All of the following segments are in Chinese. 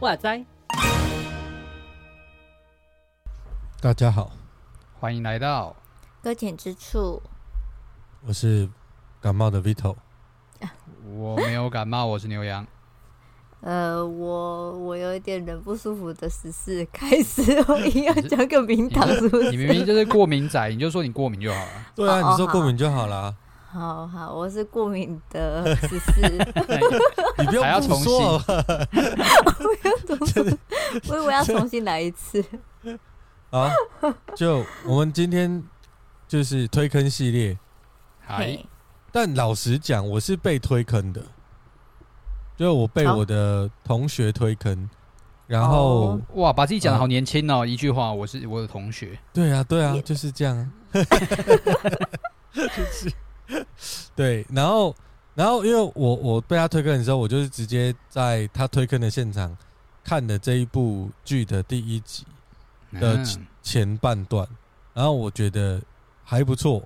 哇塞！大家好，欢迎来到搁浅之处。我是感冒的 Vito。我没有感冒，我是牛羊。呃，我我有一点人不舒服的十四开始，我一定要讲个名堂，是不是？你明明就是过敏仔，你就说你过敏就好了。对啊，你说过敏就好了。好好，我是过敏的十四。你不要重新，我要重新，我以为要重新来一次。好，就我们今天就是推坑系列。嗨，但老实讲，我是被推坑的，就我被我的同学推坑，然后哇，把自己讲的好年轻哦，一句话，我是我的同学。对啊，对啊，就是这样，就是。对，然后，然后，因为我我被他推坑的时候，我就是直接在他推坑的现场看的这一部剧的第一集的前半段，然后我觉得还不错，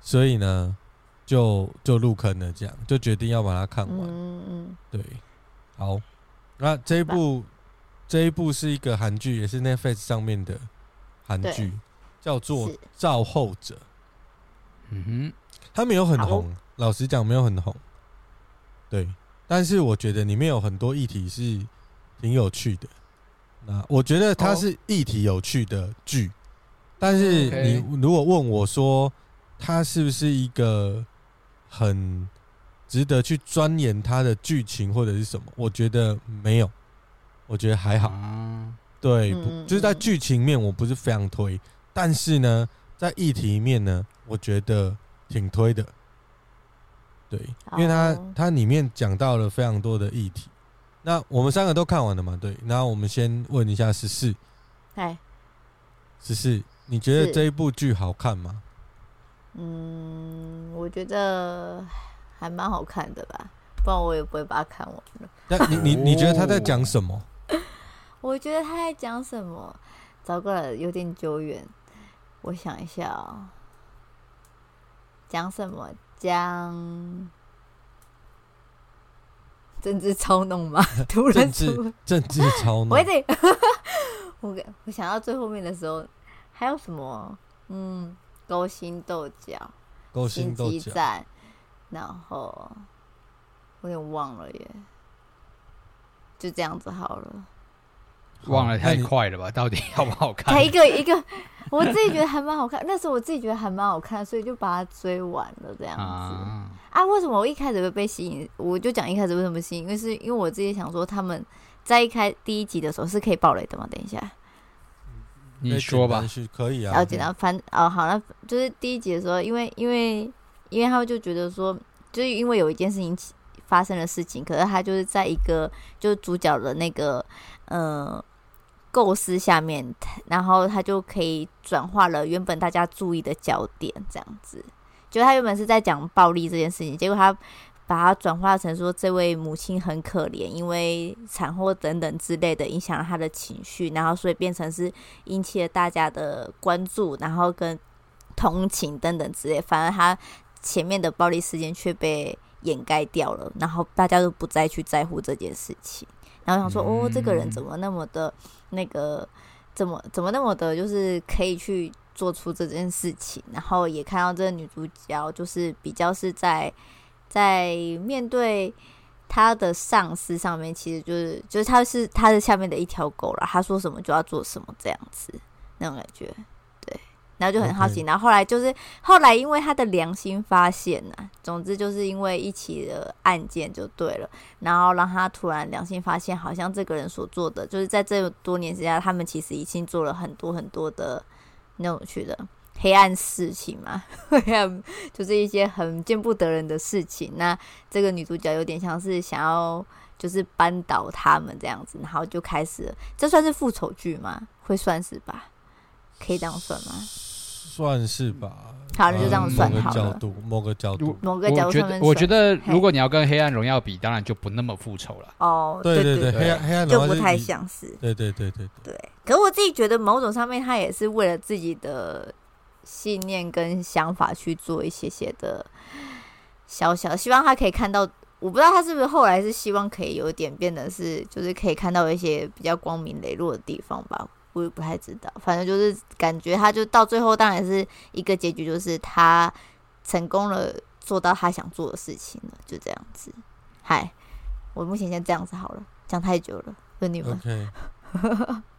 所以呢，就就入坑了，这样就决定要把它看完。嗯嗯，对，好，那这一部这一部是一个韩剧，也是 Netflix 上面的韩剧，叫做《造后者》。嗯哼。他没有很红，老实讲没有很红，对。但是我觉得里面有很多议题是挺有趣的。那我觉得它是议题有趣的剧，但是你如果问我说它是不是一个很值得去钻研它的剧情或者是什么，我觉得没有，我觉得还好。对，就是在剧情面我不是非常推，但是呢，在议题面呢，我觉得。挺推的，对，因为它它里面讲到了非常多的议题。那我们三个都看完了嘛？对，那我们先问一下十四，哎，十四，你觉得这一部剧好看吗？嗯，我觉得还蛮好看的吧，不然我也不会把它看完了。那你你你觉得他在讲什么？我觉得他在讲什么？糟糕了，有点久远，我想一下哦。讲什么？讲政治操弄吗？突然政治 政治操弄。我得，我我想到最后面的时候，还有什么？嗯，勾心斗角，勾心斗角。然后我有点忘了耶，就这样子好了。忘了太快了吧？到底好不好看？他一个一个。我自己觉得还蛮好看，那时候我自己觉得还蛮好看，所以就把它追完了这样子。啊，啊，为什么我一开始会被吸引？我就讲一开始为什么吸引，因为是因为我自己想说他们在一开第一集的时候是可以爆雷的嘛？等一下，你说吧，可以啊。然后简单翻哦，好，那就是第一集的时候，因为因为因为他们就觉得说，就是因为有一件事情发生的事情，可是他就是在一个就是主角的那个呃。构思下面，然后他就可以转化了原本大家注意的焦点，这样子。就他原本是在讲暴力这件事情，结果他把它转化成说这位母亲很可怜，因为产后等等之类的影响了她的情绪，然后所以变成是引起了大家的关注，然后跟同情等等之类。反而她前面的暴力事件却被掩盖掉了，然后大家都不再去在乎这件事情。然后想说，哦，这个人怎么那么的？那个怎么怎么那么的，就是可以去做出这件事情，然后也看到这个女主角，就是比较是在在面对他的上司上面，其实就是就是他是他的下面的一条狗了，他说什么就要做什么这样子那种感觉。对然后就很好奇，然后后来就是后来，因为他的良心发现呐、啊，总之就是因为一起的案件就对了，然后让他突然良心发现，好像这个人所做的，就是在这多年之下，他们其实已经做了很多很多的那种去的黑暗事情嘛，黑暗就是一些很见不得人的事情。那这个女主角有点像是想要就是扳倒他们这样子，然后就开始了，这算是复仇剧吗？会算是吧？可以这样算吗？算是吧。好，那就这样算好了。某个角度，某个角度，某个角度。我觉得，我觉得，如果你要跟《黑暗荣耀》比，当然就不那么复仇了。哦，对对对，黑暗黑暗就不太像是。对对对对对。可是我自己觉得，某种上面，他也是为了自己的信念跟想法去做一些些的小小，希望他可以看到。我不知道他是不是后来是希望可以有点变得是，就是可以看到一些比较光明磊落的地方吧。我也不太知道，反正就是感觉他就到最后，当然是一个结局，就是他成功了，做到他想做的事情了，就这样子。嗨，我目前先这样子好了，讲太久了，问你们。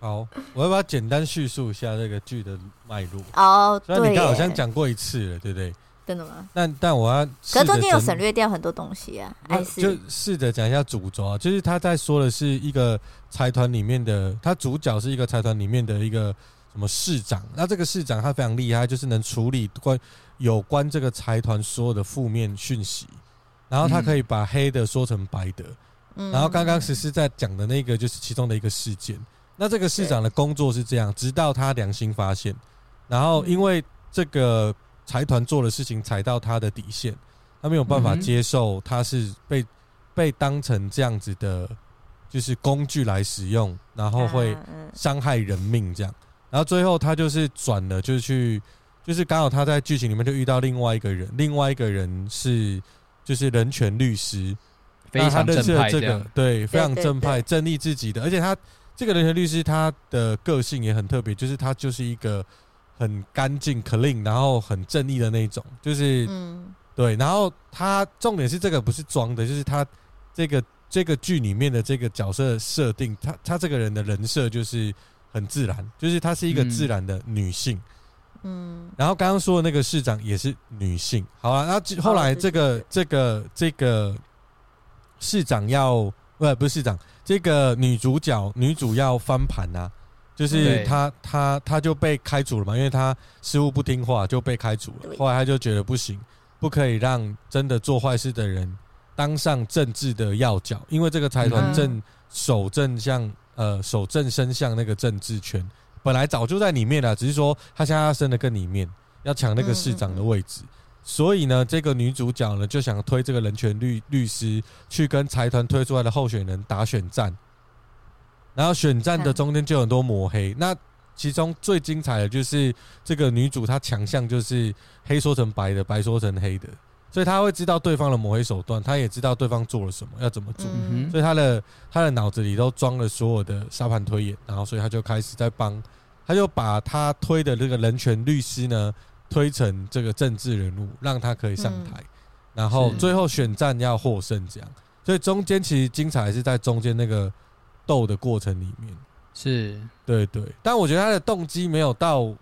好，我要不要简单叙述一下这个剧的脉络？哦，对，你刚好像讲过一次了，对不对？真的吗？但但我要，可是中间有省略掉很多东西啊。还是就试着讲一下主轴啊，就是他在说的是一个财团里面的，他主角是一个财团里面的一个什么市长。那这个市长他非常厉害，就是能处理关有关这个财团所有的负面讯息，然后他可以把黑的说成白的。嗯。然后刚刚实施在讲的那个就是其中的一个事件。那这个市长的工作是这样，直到他良心发现，然后因为这个。财团做的事情踩到他的底线，他没有办法接受，他是被被当成这样子的，就是工具来使用，然后会伤害人命这样。然后最后他就是转了，就是去，就是刚好他在剧情里面就遇到另外一个人，另外一个人是就是人权律师，非常正派，这个对，非常正派，正义自己的，而且他这个人权律师他的个性也很特别，就是他就是一个。很干净、clean，然后很正义的那种，就是，嗯，对。然后他重点是这个不是装的，就是他这个这个剧里面的这个角色设定，他他这个人的人设就是很自然，就是她是一个自然的女性，嗯。然后刚刚说的那个市长也是女性，好了，然后后来这个这个这个市长要不不是市长，这个女主角女主要翻盘啊。就是她她她就被开除了嘛，因为她失误不听话就被开除了。后来她就觉得不行，不可以让真的做坏事的人当上政治的要角，因为这个财团正守正向呃守正伸向那个政治圈，本来早就在里面了，只是说他现在要升的更里面，要抢那个市长的位置。所以呢，这个女主角呢就想推这个人权律律师去跟财团推出来的候选人打选战。然后选战的中间就有很多抹黑，那其中最精彩的就是这个女主，她强项就是黑说成白的，白说成黑的，所以她会知道对方的抹黑手段，她也知道对方做了什么，要怎么做，所以她的她的脑子里都装了所有的沙盘推演，然后所以她就开始在帮，她就把她推的这个人权律师呢推成这个政治人物，让他可以上台，然后最后选战要获胜这样，所以中间其实精彩是在中间那个。斗的过程里面。是。对对，但我觉得他的动机没有到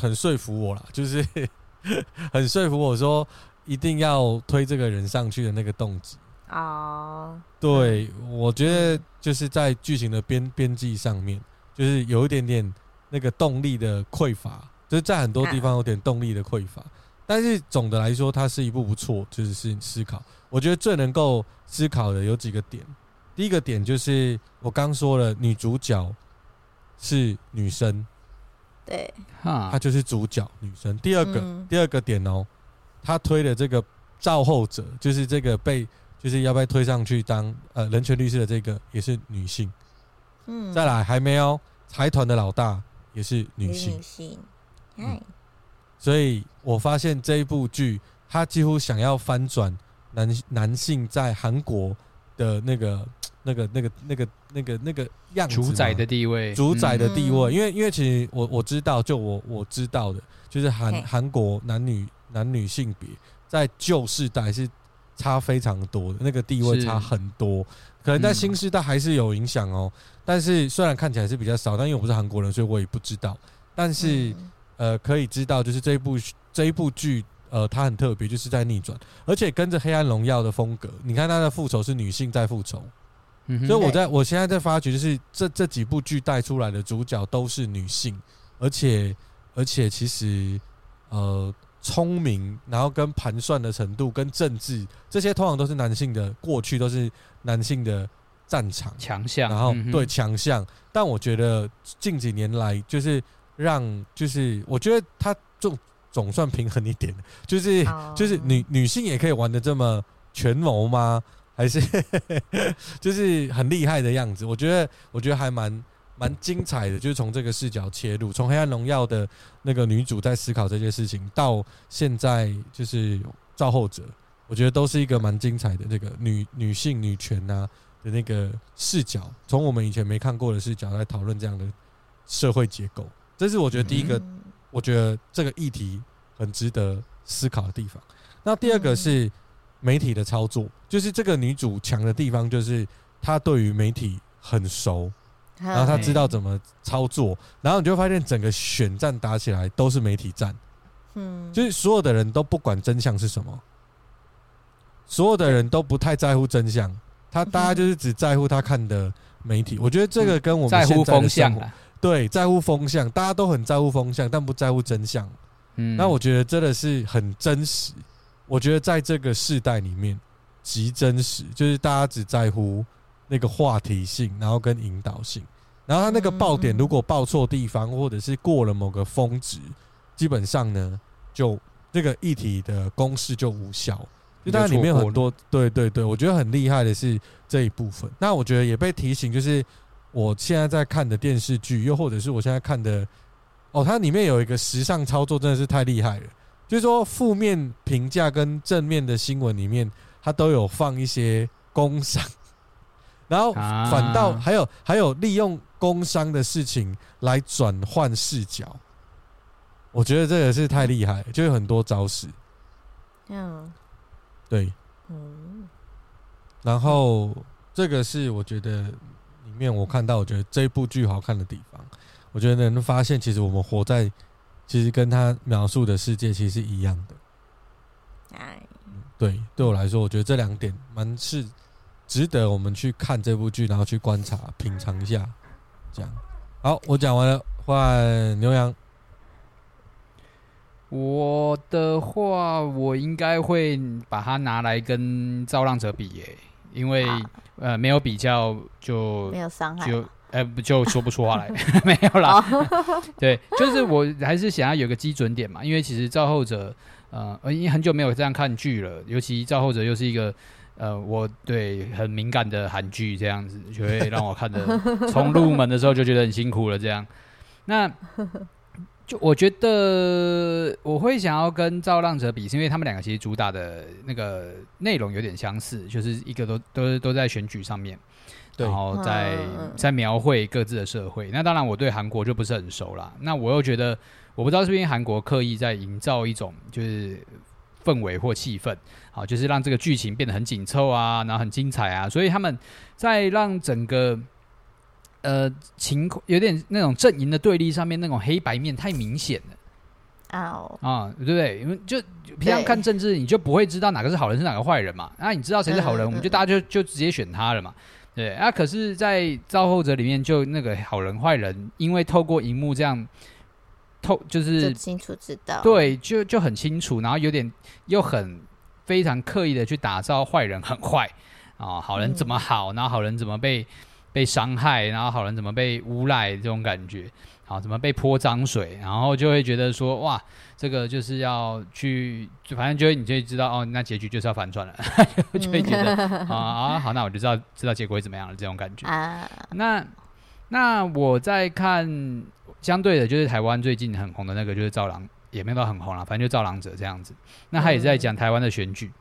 很说服我啦，就是很说服我说一定要推这个人上去的那个动机。啊。对，我觉得就是在剧情的编编辑上面，就是有一点点那个动力的匮乏，就是在很多地方有点动力的匮乏。但是总的来说，它是一部不错，就是是思考。我觉得最能够思考的有几个点。第一个点就是我刚说了，女主角是女生，对，她就是主角女生。第二个，嗯、第二个点哦，她推的这个造后者，就是这个被就是要被推上去当呃人权律师的这个也是女性。嗯，再来还没有财团的老大也是女性，女性，嗯，所以我发现这一部剧，它几乎想要翻转男男性在韩国的那个。那个、那个、那个、那个、那个样子，主宰的地位，主宰的地位。因为、因为其实我我知道，就我我知道的，就是韩韩国男女男女性别在旧世代是差非常多的，那个地位差很多。可能在新时代还是有影响哦。但是虽然看起来是比较少，但因为我不是韩国人，所以我也不知道。但是呃，可以知道，就是这一部这一部剧，呃，它很特别，就是在逆转，而且跟着《黑暗荣耀》的风格。你看，它的复仇是女性在复仇。所以我在我现在在发觉，就是这这几部剧带出来的主角都是女性，而且而且其实呃聪明，然后跟盘算的程度跟政治这些通常都是男性的，过去都是男性的战场强项，然后对强项。但我觉得近几年来，就是让就是我觉得他总总算平衡一点，就是、oh. 就是女女性也可以玩的这么权谋吗？还是 就是很厉害的样子？我觉得我觉得还蛮蛮精彩的，就是从这个视角切入，从《黑暗荣耀》的那个女主在思考这件事情，到现在就是造后者，我觉得都是一个蛮精彩的那个女女性女权啊的那个视角，从我们以前没看过的视角来讨论这样的社会结构。这是我觉得第一个，我觉得这个议题很值得思考的地方。那第二个是媒体的操作，就是这个女主强的地方，就是她对于媒体很熟，然后她知道怎么操作，然后你就发现整个选战打起来都是媒体战，嗯，就是所有的人都不管真相是什么，所有的人都不太在乎真相，他大家就是只在乎他看的媒体。我觉得这个跟我们现在的生活。对，在乎风向，大家都很在乎风向，但不在乎真相。嗯，那我觉得真的是很真实。我觉得在这个世代里面，极真实，就是大家只在乎那个话题性，然后跟引导性。然后他那个爆点如果爆错地方，或者是过了某个峰值，基本上呢，就这个议题的公式就无效。就它里面很多，对对对，我觉得很厉害的是这一部分。那我觉得也被提醒，就是。我现在在看的电视剧，又或者是我现在看的，哦，它里面有一个时尚操作，真的是太厉害了。就是说，负面评价跟正面的新闻里面，它都有放一些工伤，然后反倒还有还有利用工伤的事情来转换视角。我觉得这个是太厉害，就有很多招式。嗯，对，嗯，然后这个是我觉得。里面我看到，我觉得这部剧好看的地方，我觉得能发现，其实我们活在，其实跟他描述的世界其实是一样的。哎，对，对我来说，我觉得这两点蛮是值得我们去看这部剧，然后去观察、品尝一下。这样，好，我讲完了，换牛羊。我的话，我应该会把它拿来跟《造浪者》比耶，因为。呃，没有比较就没有伤害，就呃不就说不出话来，没有啦。对，就是我还是想要有个基准点嘛，因为其实造后者，呃，因为很久没有这样看剧了，尤其造后者又是一个呃，我对很敏感的韩剧这样子，就会让我看的 从入门的时候就觉得很辛苦了这样。那就我觉得我会想要跟造浪者比，是因为他们两个其实主打的那个内容有点相似，就是一个都都都在选举上面，然后在在描绘各自的社会。那当然我对韩国就不是很熟啦，那我又觉得我不知道是不是因为韩国刻意在营造一种就是氛围或气氛，好，就是让这个剧情变得很紧凑啊，然后很精彩啊，所以他们在让整个。呃，情况有点那种阵营的对立，上面那种黑白面太明显了。哦，啊，对不对？因为就平常看政治，你就不会知道哪个是好人是哪个坏人嘛。那、啊、你知道谁是好人，嗯、我们就大家就就直接选他了嘛。对啊，可是，在造后者里面，就那个好人坏人，因为透过荧幕这样透，就是就清楚知道，对，就就很清楚，然后有点又很非常刻意的去打造坏人很坏啊，好人怎么好，嗯、然后好人怎么被。被伤害，然后好人怎么被诬赖这种感觉，好怎么被泼脏水，然后就会觉得说哇，这个就是要去，反正就会你就会知道哦，那结局就是要反转了，就会觉得啊啊好，那我就知道知道结果会怎么样了这种感觉。啊、那那我在看相对的，就是台湾最近很红的那个，就是赵狼，也没有到很红了，反正就赵狼者这样子。那他也是在讲台湾的选举。嗯、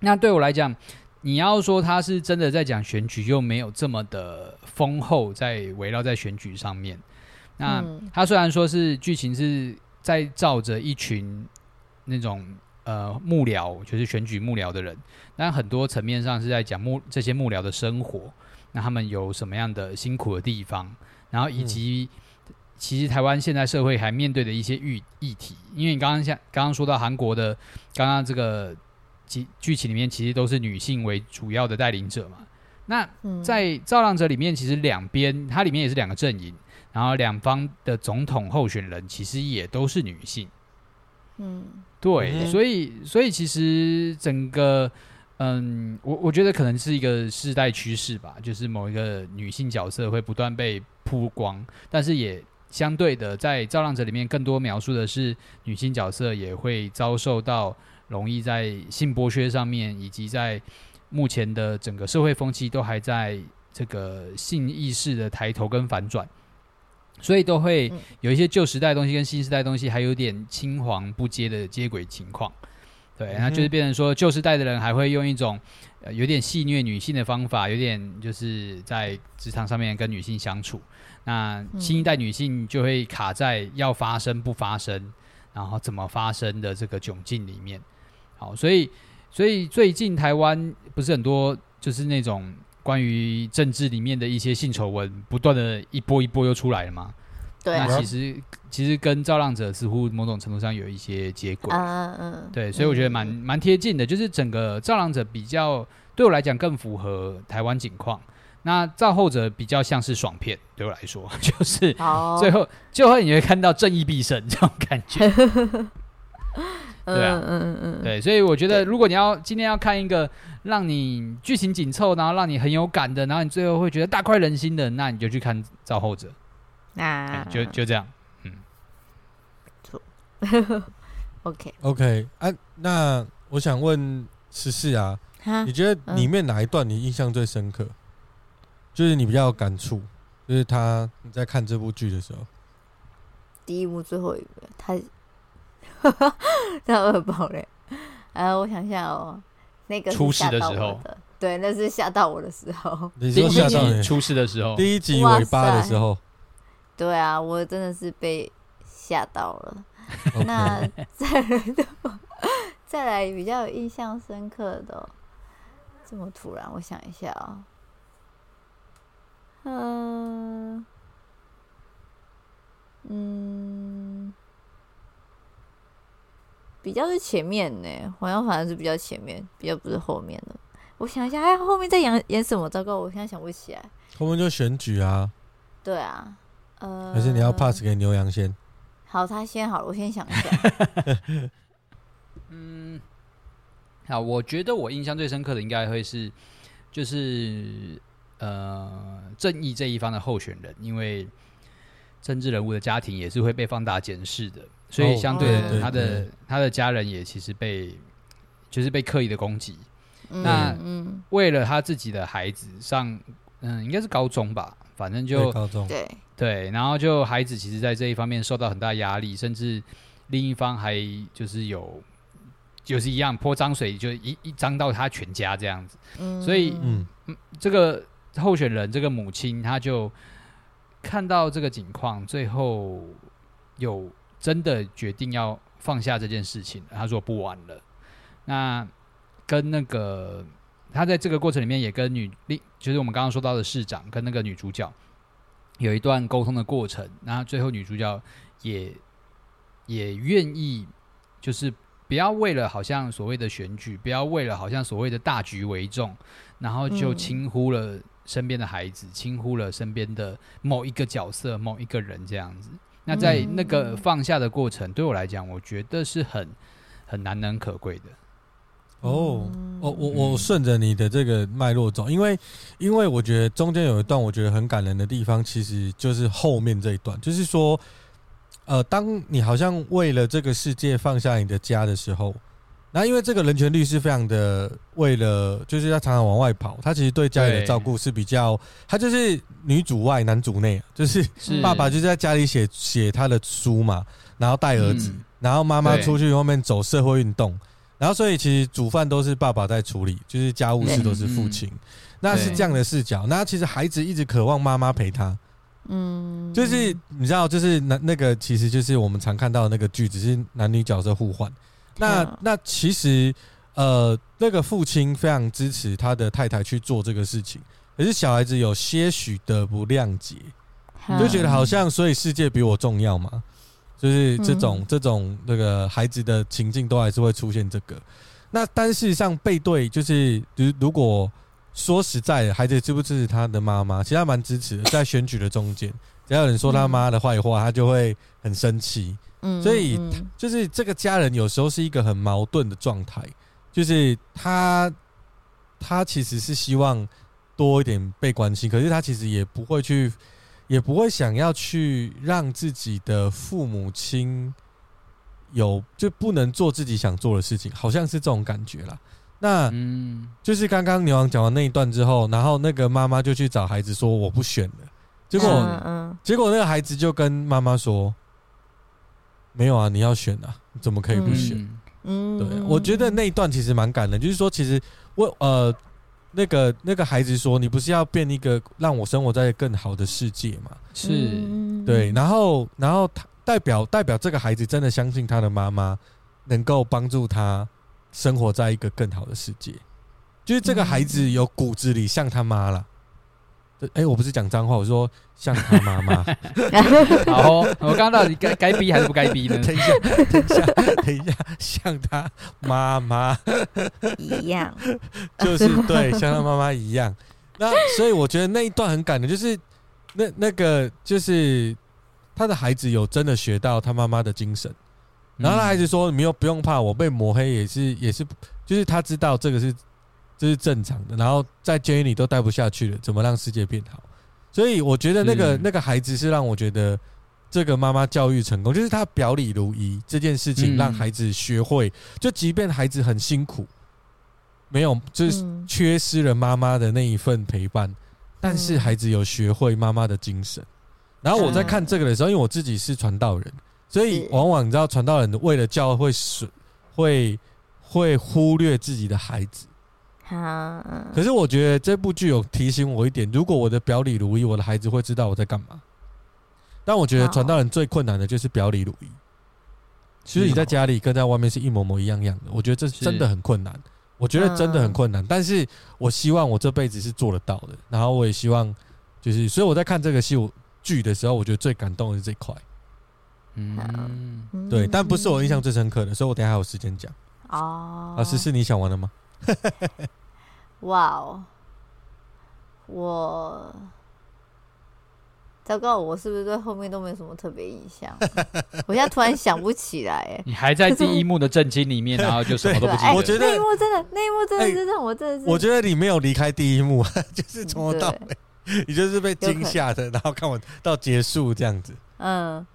那对我来讲。你要说他是真的在讲选举，又没有这么的丰厚，在围绕在选举上面。那他虽然说是剧情是在照着一群那种呃幕僚，就是选举幕僚的人，但很多层面上是在讲幕这些幕僚的生活，那他们有什么样的辛苦的地方，然后以及其实台湾现在社会还面对的一些议议题，因为你刚刚像刚刚说到韩国的刚刚这个。剧剧情里面其实都是女性为主要的带领者嘛。那在《造浪者》里面，其实两边它里面也是两个阵营，然后两方的总统候选人其实也都是女性。嗯，对，所以所以其实整个嗯，我我觉得可能是一个世代趋势吧，就是某一个女性角色会不断被曝光，但是也相对的，在《造浪者》里面更多描述的是女性角色也会遭受到容易在性剥削上面，以及在目前的整个社会风气都还在这个性意识的抬头跟反转，所以都会有一些旧时代东西跟新时代东西还有点青黄不接的接轨情况。对，那就是变成说旧时代的人还会用一种呃有点戏虐女性的方法，有点就是在职场上面跟女性相处。那新一代女性就会卡在要发生不发生，然后怎么发生的这个窘境里面。好，所以所以最近台湾不是很多就是那种关于政治里面的一些性丑闻，不断的一波一波又出来了嘛？对、啊，那其实其实跟造浪者似乎某种程度上有一些接轨。嗯嗯，对，所以我觉得蛮蛮贴近的，就是整个造浪者比较对我来讲更符合台湾景况。那造后者比较像是爽片，对我来说，就是最后最后你会看到正义必胜这种感觉。对啊，嗯嗯嗯，对，所以我觉得如果你要今天要看一个让你剧情紧凑，然后让你很有感的，然后你最后会觉得大快人心的，那你就去看造后者。那就就这样，嗯，错，OK。OK，啊，那我想问十四啊，你觉得里面哪一段你印象最深刻？就是你比较有感触，就是他你在看这部剧的时候，第一幕最后一个，他，哈哈，他二宝嘞，呃，我想一下哦，那个出事的时候，对，那是吓到我的时候，你说吓到你出事的时候，第一集尾巴的时候，对啊，我真的是被吓到了。那 再来的，再来比较有印象深刻的、哦，这么突然，我想一下啊、哦。嗯，嗯，比较是前面呢，好像反正是比较前面，比较不是后面的。我想一下，哎，后面在演演什么？糟糕，我现在想不起来。后面就选举啊。对啊，呃，还是你要 pass 给牛羊先？好，他先好了，我先想一下。嗯，好，我觉得我印象最深刻的应该会是，就是。呃，正义这一方的候选人，因为政治人物的家庭也是会被放大检视的，所以相对的，他的他的家人也其实被就是被刻意的攻击。那为了他自己的孩子上，嗯，应该是高中吧，反正就高中对对，然后就孩子其实在这一方面受到很大压力，甚至另一方还就是有就是一样泼脏水，就一一脏到他全家这样子。所以嗯，这个。候选人这个母亲，她就看到这个情况，最后有真的决定要放下这件事情。他说不玩了。那跟那个他在这个过程里面也跟女，就是我们刚刚说到的市长跟那个女主角有一段沟通的过程。然后最后女主角也也愿意，就是不要为了好像所谓的选举，不要为了好像所谓的大局为重，然后就轻忽了。身边的孩子轻忽了身边的某一个角色、某一个人这样子，那在那个放下的过程，对我来讲，我觉得是很很难能可贵的。哦，哦，我我顺着你的这个脉络走，因为因为我觉得中间有一段我觉得很感人的地方，其实就是后面这一段，就是说，呃，当你好像为了这个世界放下你的家的时候。那因为这个人权律师非常的为了，就是要常常往外跑，他其实对家里的照顾是比较，他就是女主外男主内，就是爸爸就是在家里写写他的书嘛，然后带儿子，然后妈妈出去外面走社会运动，然后所以其实煮饭都是爸爸在处理，就是家务事都是父亲，那是这样的视角。那其实孩子一直渴望妈妈陪他，嗯，就是你知道，就是那那个其实就是我们常看到的那个剧，只是男女角色互换。那那其实，呃，那个父亲非常支持他的太太去做这个事情，可是小孩子有些许的不谅解，就觉得好像所以世界比我重要嘛，就是这种这种那个孩子的情境都还是会出现这个。那但事实上背对就是，如如果说实在的，孩子支不支持他的妈妈，其实他蛮支持的，在选举的中间，只要有人说他妈的坏话，他就会很生气。嗯，所以就是这个家人有时候是一个很矛盾的状态，就是他他其实是希望多一点被关心，可是他其实也不会去也不会想要去让自己的父母亲有就不能做自己想做的事情，好像是这种感觉啦。那嗯，就是刚刚牛王讲完那一段之后，然后那个妈妈就去找孩子说：“我不选了。”结果，嗯嗯，结果那个孩子就跟妈妈说：“没有啊，你要选啊，怎么可以不选？”嗯，对，我觉得那一段其实蛮感人，就是说，其实我呃，那个那个孩子说：“你不是要变一个让我生活在更好的世界嘛？”是，对，然后然后他代表代表这个孩子真的相信他的妈妈能够帮助他生活在一个更好的世界，就是这个孩子有骨子里像他妈了。哎、欸，我不是讲脏话，我说像他妈妈。好，我刚刚到底该该逼还是不该逼呢？等一下，等一下，等一下，像他妈妈一样，就是对，像他妈妈一样。那所以我觉得那一段很感人，就是那那个就是他的孩子有真的学到他妈妈的精神，然后他孩子说：“你又不用怕，我被抹黑也是也是，就是他知道这个是。”这是正常的，然后在监狱里都待不下去了，怎么让世界变好？所以我觉得那个那个孩子是让我觉得这个妈妈教育成功，就是她表里如一这件事情，让孩子学会，就即便孩子很辛苦，没有就是缺失了妈妈的那一份陪伴，但是孩子有学会妈妈的精神。然后我在看这个的时候，因为我自己是传道人，所以往往你知道，传道人为了教会是会会忽略自己的孩子。可是我觉得这部剧有提醒我一点，如果我的表里如一，我的孩子会知道我在干嘛。但我觉得传道人最困难的就是表里如一。其实你在家里跟在外面是一模模一样样的，我觉得这真的很困难。我觉得真的很困难，但是我希望我这辈子是做得到的。然后我也希望，就是所以我在看这个戏剧的时候，我觉得最感动的是这块。嗯，对，但不是我印象最深刻的，所以我等下还有时间讲。哦，老师是你想玩的吗？哇哦！我糟糕，我是不是对后面都没什么特别印象？我现在突然想不起来，哎，你还在第一幕的震惊里面，然后就什么都不记得。我觉得那一幕真的，那一幕真的是让我真的是，我觉得你没有离开第一幕，就是从头到尾，你就是被惊吓的，然后看我到结束这样子。嗯，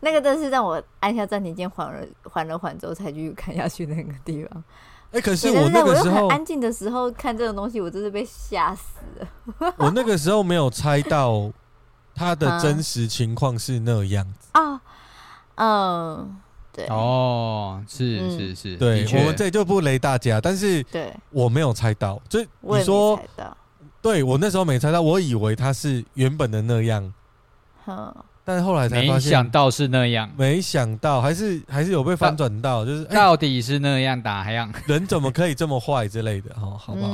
那个真是让我按下暂停键，缓了缓了缓之后，才继续看下去那个地方。哎、欸，可是我那个时候安静的时候看这种东西，我真是被吓死了。我那个时候没有猜到他的真实情况是那样子啊。嗯，对。哦，是是是，对，我们这就不雷大家，但是对，我没有猜到。就你说，对我那时候没猜到，我以为他是原本的那样。好。但是后来才发现，没想到是那样，没想到还是还是有被翻转到，就是到底是那样打样，人怎么可以这么坏之类的，哈，好不好？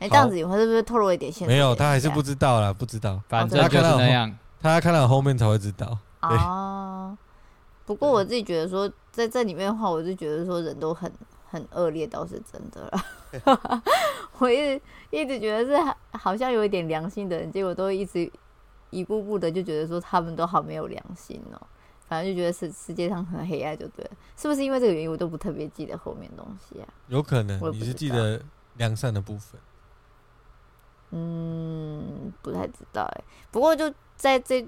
哎，这样子以后是不是透露一点线？没有，他还是不知道啦，不知道，反正就是那样，他看到后面才会知道。哦，不过我自己觉得说，在这里面的话，我就觉得说人都很很恶劣，倒是真的了。我一直一直觉得是好像有一点良心的人，结果都一直。一步步的就觉得说他们都好没有良心哦，反正就觉得世世界上很黑暗就对了，是不是因为这个原因我都不特别记得后面东西啊？有可能你是记得良善的部分，嗯，不太知道哎。不过就在这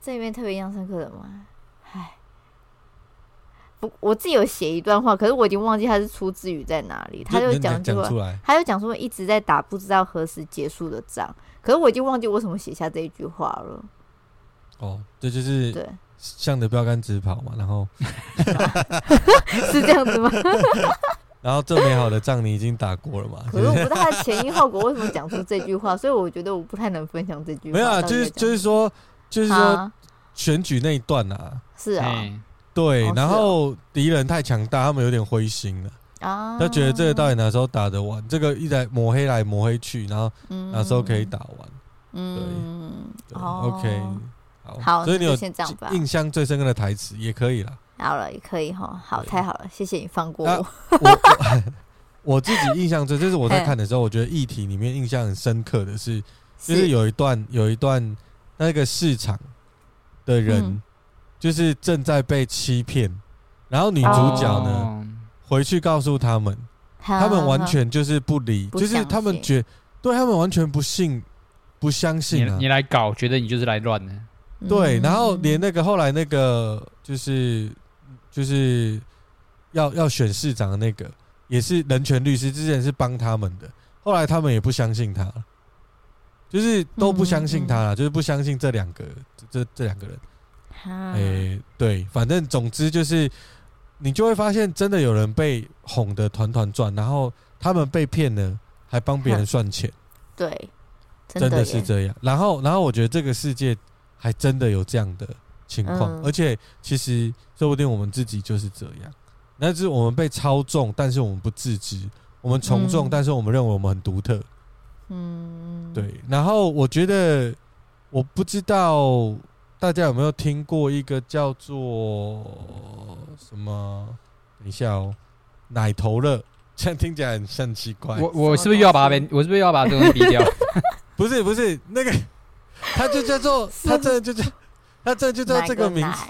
这里面特别印象深刻的嘛，唉，不，我自己有写一段话，可是我已经忘记它是出自于在哪里。他就讲出来，他就讲说一直在打不知道何时结束的仗。可是我已经忘记为什么写下这一句话了。哦，这就是对，向着标杆直跑嘛，然后 是这样子吗？然后这美好的仗你已经打过了嘛？可是我不知道他的前因后果，为什么讲出这句话，所以我觉得我不太能分享这句话。没有啊，就是就是说，就是说选举那一段啊，是啊，对，然后敌人太强大，他们有点灰心了。啊，他觉得这个到底哪时候打得完？这个一直在抹黑来抹黑去，然后哪时候可以打完？嗯，对，OK，好，所以你有印象最深刻的台词也可以了。好了，也可以哈，好，太好了，谢谢你放过我。我自己印象最就是我在看的时候，我觉得议题里面印象很深刻的是，就是有一段有一段那个市场的人，就是正在被欺骗，然后女主角呢，回去告诉他们，他们完全就是不理，就是他们觉，对他们完全不信不相信啊，你来搞，觉得你就是来乱的。对，然后连那个后来那个就是就是要要选市长的那个，也是人权律师，之前是帮他们的，后来他们也不相信他，就是都不相信他了，就是不相信这两个这这两个人。哎，对，反正总之就是你就会发现，真的有人被哄得团团转，然后他们被骗了，还帮别人算钱。对，真的是这样。然后，然后我觉得这个世界。还真的有这样的情况，嗯、而且其实说不定我们自己就是这样，那是我们被操纵，但是我们不自知；我们从众，嗯、但是我们认为我们很独特。嗯，对。然后我觉得，我不知道大家有没有听过一个叫做什么？等一下哦，奶头乐，这样听起来很像奇怪。我我是不是又要把它我是不是又要把这个东西逼掉？不是不是那个。他就叫做，他这就叫，他这就叫这个名字，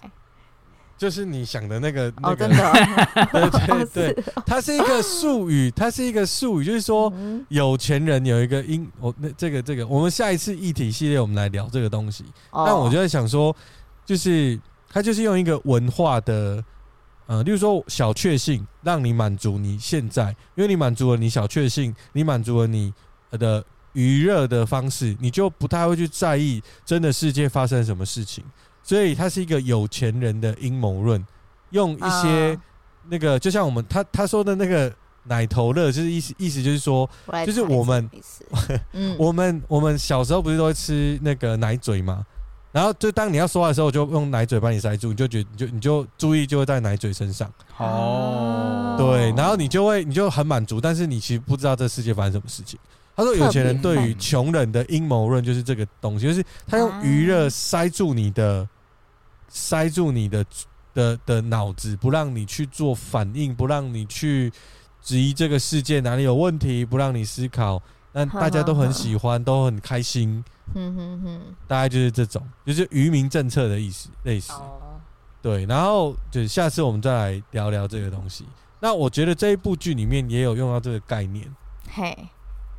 就是你想的那个那个，对对对，它是一个术语，它是一个术语，就是说有钱人有一个因，我那这个这个，我们下一次议题系列我们来聊这个东西。但我就在想说，就是它就是用一个文化的，呃，例如说小确幸，让你满足你现在，因为你满足了你小确幸，你满足了你的。娱乐的方式，你就不太会去在意真的世界发生什么事情，所以他是一个有钱人的阴谋论，用一些那个，就像我们他他说的那个奶头乐，就是意思意思就是说，就是 我们，我们我们小时候不是都会吃那个奶嘴吗？然后就当你要说话的时候，就用奶嘴把你塞住，你就觉得你就你就注意就会在奶嘴身上。哦，对，然后你就会你就很满足，但是你其实不知道这世界发生什么事情。他说：“有钱人对于穷人的阴谋论就是这个东西，就是他用娱乐塞住你的，塞住你的的的脑子，不让你去做反应，不让你去质疑这个世界哪里有问题，不让你思考。那大家都很喜欢，都很开心。嗯哼哼，大概就是这种，就是愚民政策的意思，类似。对，然后就下次我们再来聊聊这个东西。那我觉得这一部剧里面也有用到这个概念。嘿。”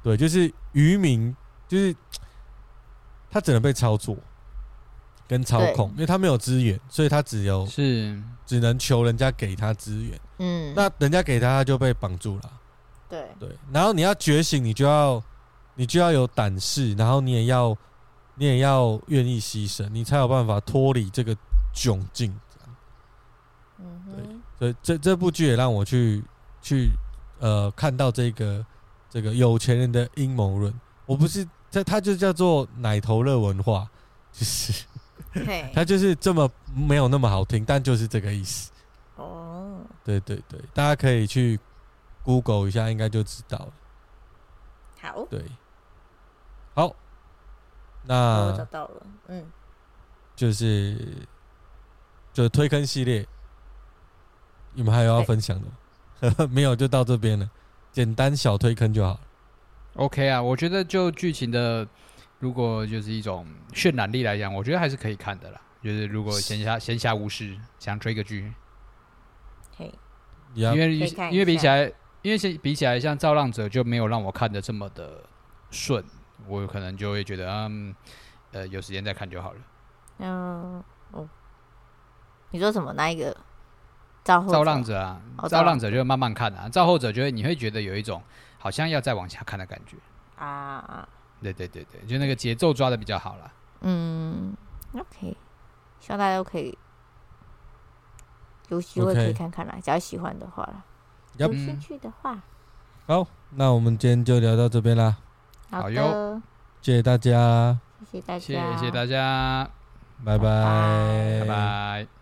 对，就是渔民，就是他只能被操作跟操控，因为他没有资源，所以他只有是只能求人家给他资源。嗯，那人家给他，他就被绑住了。对对，然后你要觉醒，你就要你就要有胆识，然后你也要你也要愿意牺牲，你才有办法脱离这个窘境。嗯哼，对，所以这这部剧也让我去去呃看到这个。这个有钱人的阴谋论，我不是这，他就叫做奶头乐文化，就是，他就是这么没有那么好听，但就是这个意思。哦，对对对，大家可以去 Google 一下，应该就知道了。好，对，好，那我找到了，嗯，就是就是推坑系列，你们还有要分享的吗？没有，就到这边了。简单小推坑就好。OK 啊，我觉得就剧情的，如果就是一种渲染力来讲，我觉得还是可以看的啦。就是如果闲暇闲暇无事想追个剧，可以，因为因为比起来，因为比起来像《造浪者》就没有让我看的这么的顺，我可能就会觉得嗯，呃，有时间再看就好了。嗯，哦，你说什么？哪一个？造浪者啊，造浪者就慢慢看啊，造后者就会你会觉得有一种好像要再往下看的感觉啊。对对对对，就那个节奏抓的比较好了。嗯，OK，希望大家都可以有机会可以看看啦，只要喜欢的话，有兴趣的话。好，那我们今天就聊到这边啦。好哟，谢谢大家，谢谢大家，谢谢大家，拜拜，拜拜。